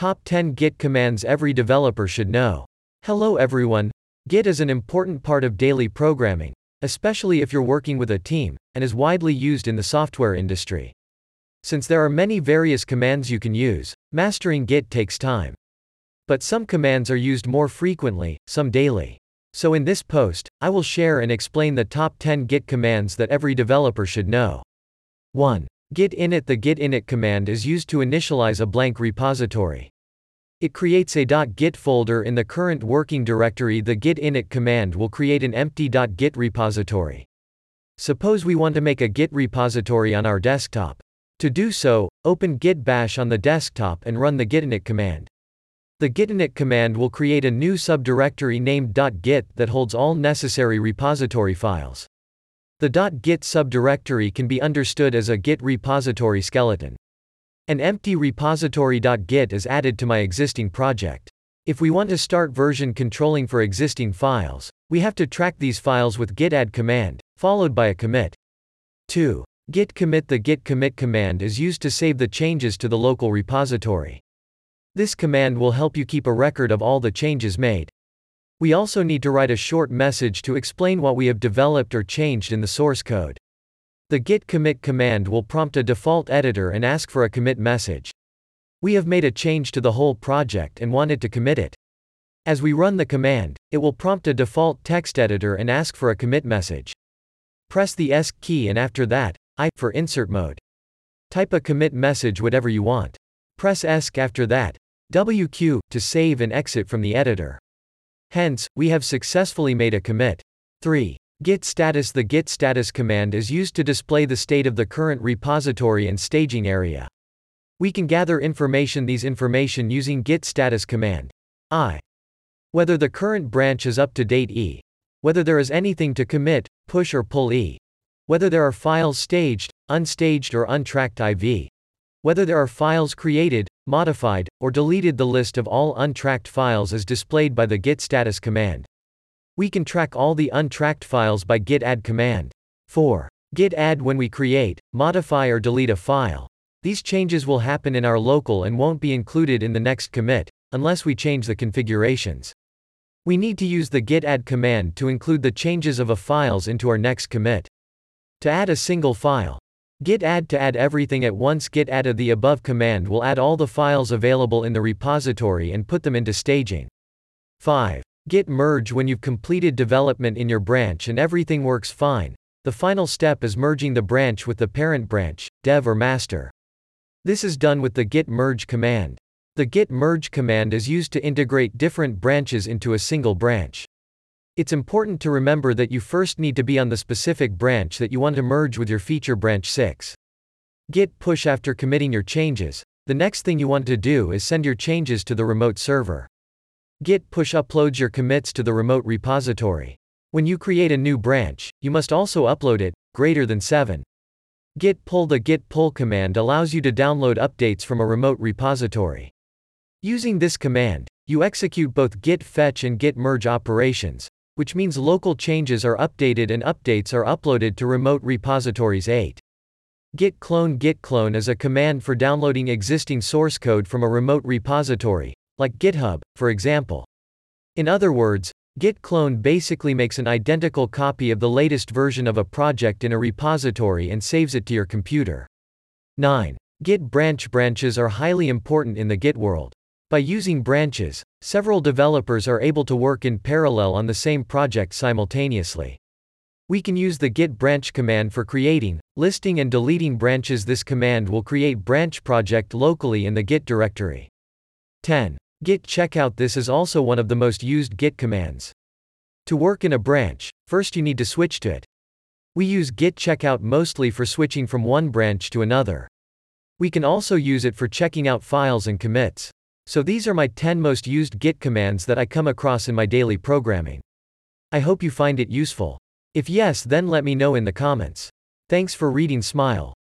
Top 10 Git commands every developer should know. Hello everyone. Git is an important part of daily programming, especially if you're working with a team, and is widely used in the software industry. Since there are many various commands you can use, mastering Git takes time. But some commands are used more frequently, some daily. So in this post, I will share and explain the top 10 Git commands that every developer should know. 1. Git init The git init command is used to initialize a blank repository. It creates a .git folder in the current working directory. The git init command will create an empty .git repository. Suppose we want to make a git repository on our desktop. To do so, open git bash on the desktop and run the git init command. The gitinit command will create a new subdirectory named .git that holds all necessary repository files. The .git subdirectory can be understood as a git repository skeleton. An empty repository.git is added to my existing project. If we want to start version controlling for existing files, we have to track these files with git add command, followed by a commit. 2. Git commit The git commit command is used to save the changes to the local repository. This command will help you keep a record of all the changes made. We also need to write a short message to explain what we have developed or changed in the source code. The git commit command will prompt a default editor and ask for a commit message. We have made a change to the whole project and wanted to commit it. As we run the command, it will prompt a default text editor and ask for a commit message. Press the ESC key and after that, I for insert mode. Type a commit message whatever you want. Press ESC after that, WQ, to save and exit from the editor. Hence, we have successfully made a commit. 3. Git status The git status command is used to display the state of the current repository and staging area. We can gather information these information using git status command. I. Whether the current branch is up to date E. Whether there is anything to commit, push or pull E. Whether there are files staged, unstaged or untracked IV whether there are files created, modified, or deleted the list of all untracked files as displayed by the git status command. We can track all the untracked files by git add command. 4. Git add when we create, modify or delete a file. These changes will happen in our local and won't be included in the next commit, unless we change the configurations. We need to use the git add command to include the changes of a files into our next commit. To add a single file, Git add to add everything at once git add of the above command will add all the files available in the repository and put them into staging. 5. Git merge when you've completed development in your branch and everything works fine. The final step is merging the branch with the parent branch, dev or master. This is done with the git merge command. The git merge command is used to integrate different branches into a single branch. It's important to remember that you first need to be on the specific branch that you want to merge with your feature branch 6. Git push after committing your changes. The next thing you want to do is send your changes to the remote server. Git push uploads your commits to the remote repository. When you create a new branch, you must also upload it, greater than 7. Git pull The git pull command allows you to download updates from a remote repository. Using this command, you execute both git fetch and git merge operations, which means local changes are updated and updates are uploaded to remote repositories 8. Git clone Git clone is a command for downloading existing source code from a remote repository, like GitHub, for example. In other words, Git clone basically makes an identical copy of the latest version of a project in a repository and saves it to your computer. 9. Git branch branches are highly important in the Git world. By using branches, several developers are able to work in parallel on the same project simultaneously. We can use the git branch command for creating, listing and deleting branches this command will create branch project locally in the git directory. 10. Git checkout This is also one of the most used git commands. To work in a branch, first you need to switch to it. We use git checkout mostly for switching from one branch to another. We can also use it for checking out files and commits. So these are my 10 most used Git commands that I come across in my daily programming. I hope you find it useful. If yes, then let me know in the comments. Thanks for reading Smile.